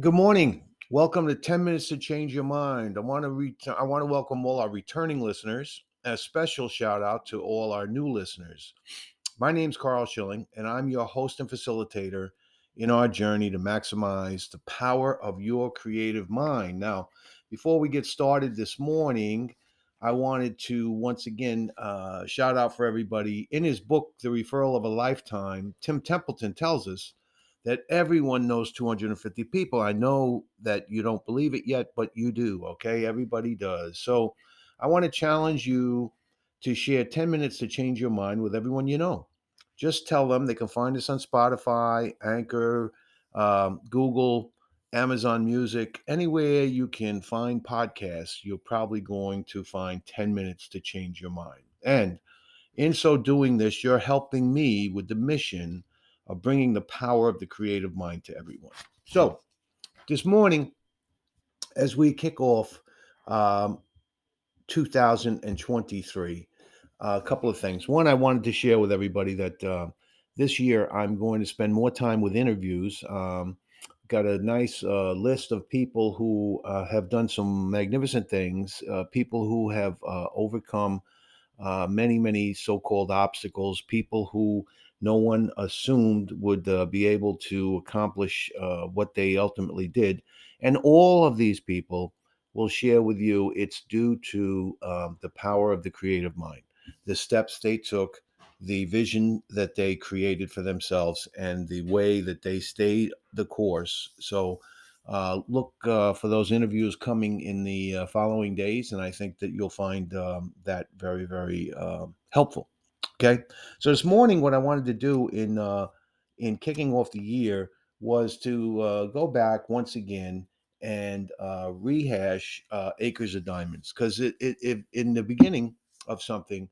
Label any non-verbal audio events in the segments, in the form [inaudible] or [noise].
Good morning. Welcome to 10 Minutes to Change Your Mind. I want to I want to welcome all our returning listeners. A special shout out to all our new listeners. My name's Karl Schilling, and I'm your host and facilitator in our journey to maximize the power of your creative mind. Now, before we get started this morning, I wanted to once again uh, shout out for everybody. In his book, The Referral of a Lifetime, Tim Templeton tells us that everyone knows 250 people. I know that you don't believe it yet, but you do, okay? Everybody does. So I want to challenge you to share 10 minutes to change your mind with everyone you know. Just tell them they can find us on Spotify, Anchor, um, Google, Amazon Music, anywhere you can find podcasts, you're probably going to find 10 minutes to change your mind. And in so doing this, you're helping me with the mission of bringing the power of the creative mind to everyone. So, this morning, as we kick off um, 2023, uh, a couple of things. One, I wanted to share with everybody that uh, this year I'm going to spend more time with interviews. Um, got a nice uh, list of people who uh, have done some magnificent things, uh, people who have uh, overcome many, many so called obstacles, people who no one assumed would uh, be able to accomplish uh, what they ultimately did. And all of these people will share with you it's due to um, the power of the creative mind, the steps they took, the vision that they created for themselves, and the way that they stayed the course. So, uh, look uh, for those interviews coming in the uh, following days, and I think that you'll find um, that very, very um, helpful. Okay. So this morning, what I wanted to do in uh, in kicking off the year was to uh, go back once again and uh, rehash uh, Acres of Diamonds because it, it, it in the beginning of something,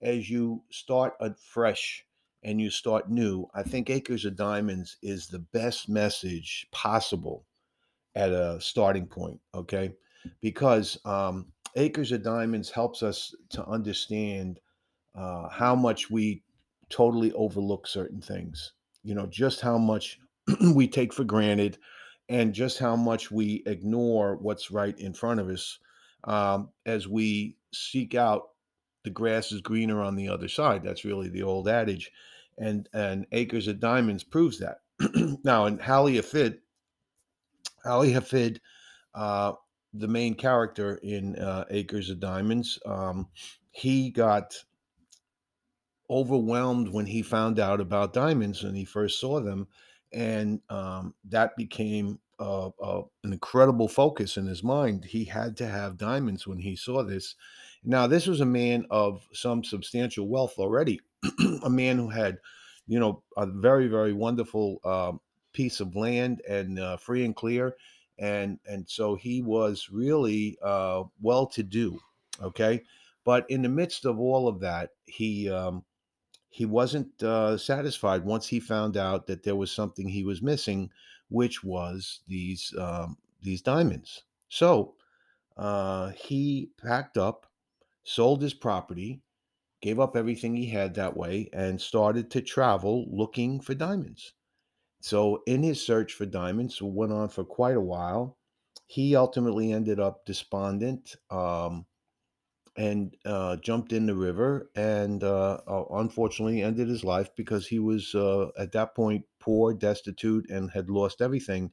as you start fresh and you start new, I think Acres of Diamonds is the best message possible at a starting point. Okay, because um, Acres of Diamonds helps us to understand uh, how much we totally overlook certain things. You know, just how much [clears throat] we take for granted and just how much we ignore what's right in front of us um, as we seek out the grass is greener on the other side. That's really the old adage. And and Acres of Diamonds proves that. [clears throat] now, in Hallie Hafid, Ali Hafid, uh, the main character in uh, Acres of Diamonds, um, he got overwhelmed when he found out about diamonds when he first saw them. And um, that became uh, uh, an incredible focus in his mind. He had to have diamonds when he saw this. Now, this was a man of some substantial wealth already, [clears throat] a man who had, you know, a very, very wonderful uh, piece of land and uh, free and clear. And, and so he was really uh, well to do. Okay. But in the midst of all of that, he um, he wasn't uh, satisfied once he found out that there was something he was missing, which was these um, these diamonds. So uh, he packed up, sold his property, gave up everything he had that way, and started to travel looking for diamonds. So in his search for diamonds, went on for quite a while. He ultimately ended up despondent. Um, and uh, jumped in the river and uh, uh, unfortunately ended his life because he was uh, at that point poor, destitute, and had lost everything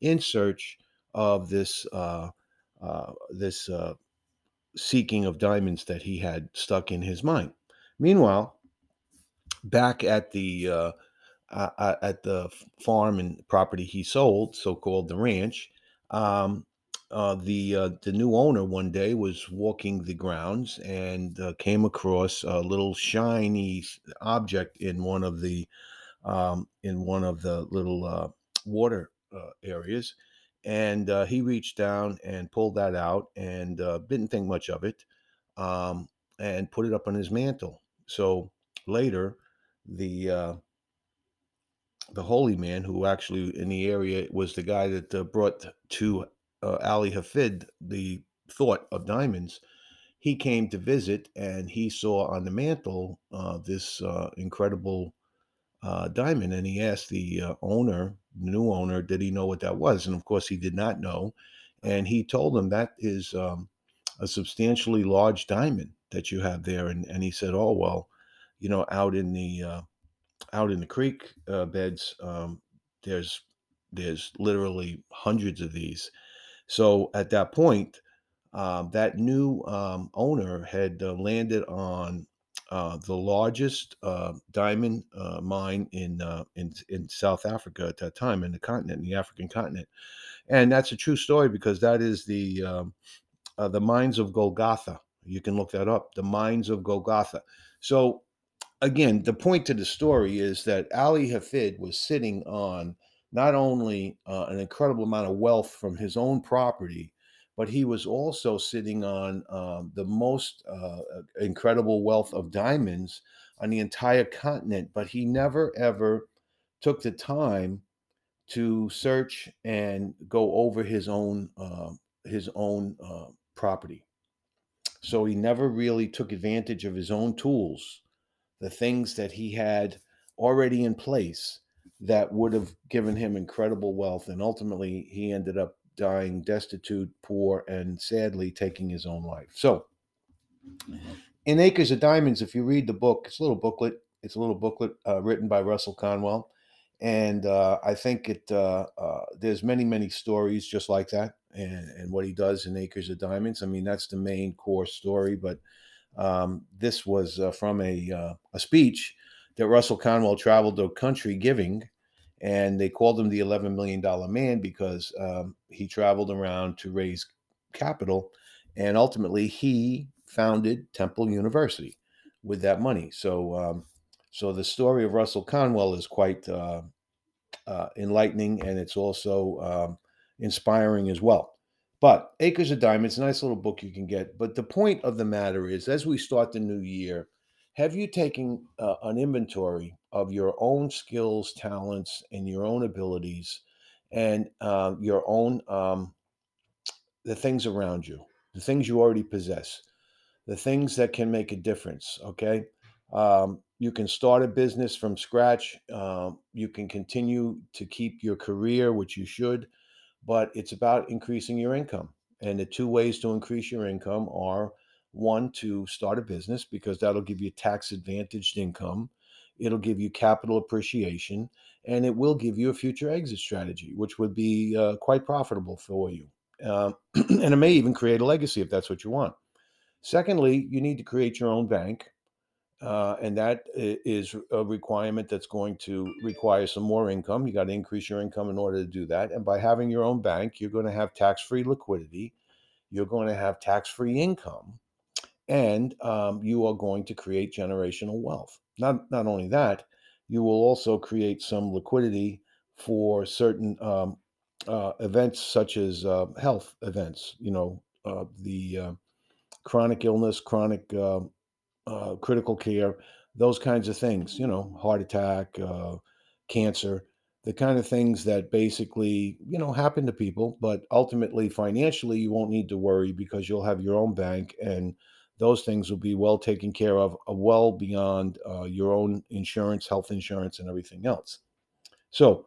in search of this uh, uh, this seeking of diamonds that he had stuck in his mind. Meanwhile, back at the at the farm and property he sold, so called the ranch, um, uh, the uh, the new owner one day was walking the grounds and uh, came across a little shiny object in one of the um, in one of the little uh, water uh, areas, and uh, he reached down and pulled that out and didn't think much of it, um, and put it up on his mantle. So later, the the holy man who actually in the area was the guy that brought to uh, Ali Hafid the thought of diamonds, he came to visit and he saw on the mantle uh, this uh, incredible uh, diamond, and he asked the uh, owner new owner, did he know what that was? And of course, he did not know. And he told him that is um, a substantially large diamond that you have there. And, and he said, oh, well, you know, out in the uh, out in the creek beds, um, there's there's literally hundreds of these. So at that point, um, that new um, owner had uh, landed on uh, the largest uh, diamond uh, mine in, uh, in in South Africa at that time, in the continent, in the African continent, and that's a true story because that is the um, uh, the mines of Golconda. You can look that up. The mines of Golconda. So again, the point to the story is that Ali Hafid was sitting on not only uh, an incredible amount of wealth from his own property, but he was also sitting on um, the most uh, incredible wealth of diamonds on the entire continent. But he never ever took the time to search and go over his own uh, his own uh, property. So he never really took advantage of his own tools, the things that he had already in place that would have given him incredible wealth. And ultimately, he ended up dying destitute, poor, and sadly taking his own life. So, in Acres of Diamonds, if you read the book, it's a little booklet. It's a little booklet uh, written by Russell Conwell, and uh, I think it. Uh, uh there's many, many stories just like that, and and what he does in Acres of Diamonds. I mean, that's the main core story, but um, this was uh, from a uh, a speech that Russell Conwell traveled the country giving and they called him the $11 million man because um, he traveled around to raise capital and ultimately he founded temple university with that money. So um, so the story of russell conwell is quite uh, uh, enlightening and it's also um, inspiring as well. But acres of diamonds nice little book you can get but the point of the matter is as we start the new year have you taken uh, an inventory of your own skills, talents, and your own abilities, and uh, your own um, the things around you, the things you already possess, the things that can make a difference? Okay, um, you can start a business from scratch. Um, you can continue to keep your career, which you should, but it's about increasing your income. And the two ways to increase your income are one to start a business because that'll give you tax advantaged income it'll give you capital appreciation and it will give you a future exit strategy which would be uh, quite profitable for you uh, [clears throat] and it may even create a legacy if that's what you want secondly you need to create your own bank uh, and that is a requirement that's going to require some more income. You got to increase your income in order to do that. And by having your own bank, you're going to have tax free liquidity. You're going to have tax free income and um, you are going to create generational wealth. Not not only that, you will also create some liquidity for certain um, uh, events such as uh, health events. You know, uh, the uh, chronic illness, chronic um, uh, critical care, those kinds of things. You know, heart attack, uh, cancer the kind of things that basically you know happen to people but ultimately financially you won't need to worry because you'll have your own bank and those things will be well taken care of, uh, well beyond uh, your own insurance, health insurance, and everything else. So,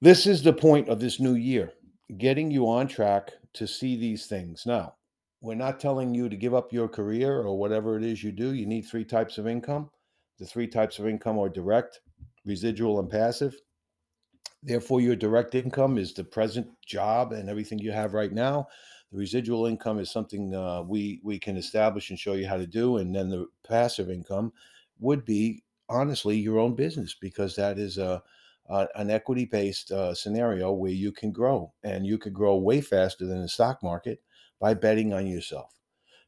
this is the point of this new year getting you on track to see these things. Now, we're not telling you to give up your career or whatever it is you do. You need three types of income. The three types of income are direct, residual, and passive. Therefore, your direct income is the present job and everything you have right now. The residual income is something uh, we we can establish and show you how to do, and then the passive income would be honestly your own business because that is a, a an equity based uh, scenario where you can grow and you could grow way faster than the stock market by betting on yourself.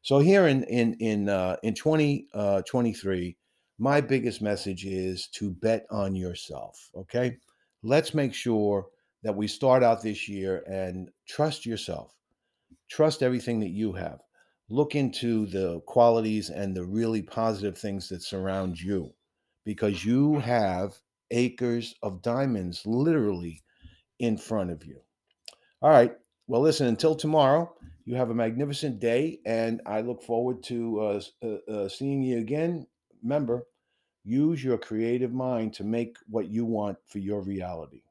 So here in in in uh, in 2023, uh, my biggest message is to bet on yourself. Okay, let's make sure that we start out this year and trust yourself trust everything that you have. Look into the qualities and the really positive things that surround you because you have acres of diamonds literally in front of you. All right. Well, listen, until tomorrow, you have a magnificent day, and I look forward to uh, uh, uh, seeing you again. Remember, use your creative mind to make what you want for your reality.